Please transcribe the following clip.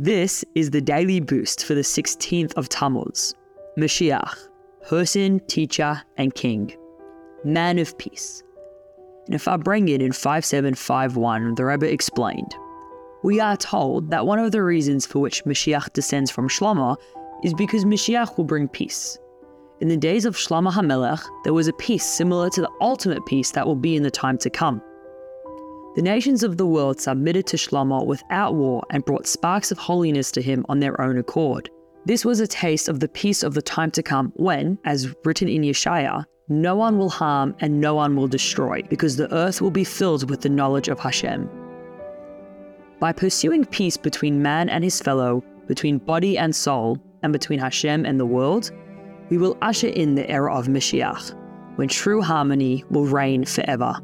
This is the daily boost for the 16th of Tammuz. Mashiach, person, teacher, and king. Man of peace. And if I bring it in 5751, the Rebbe explained, we are told that one of the reasons for which Mashiach descends from Shlomo is because Mashiach will bring peace. In the days of Shlomo HaMelech, there was a peace similar to the ultimate peace that will be in the time to come. The nations of the world submitted to Shlomo without war and brought sparks of holiness to him on their own accord. This was a taste of the peace of the time to come when, as written in Yeshaya, no one will harm and no one will destroy, because the earth will be filled with the knowledge of Hashem. By pursuing peace between man and his fellow, between body and soul, and between Hashem and the world, we will usher in the era of Mashiach, when true harmony will reign forever.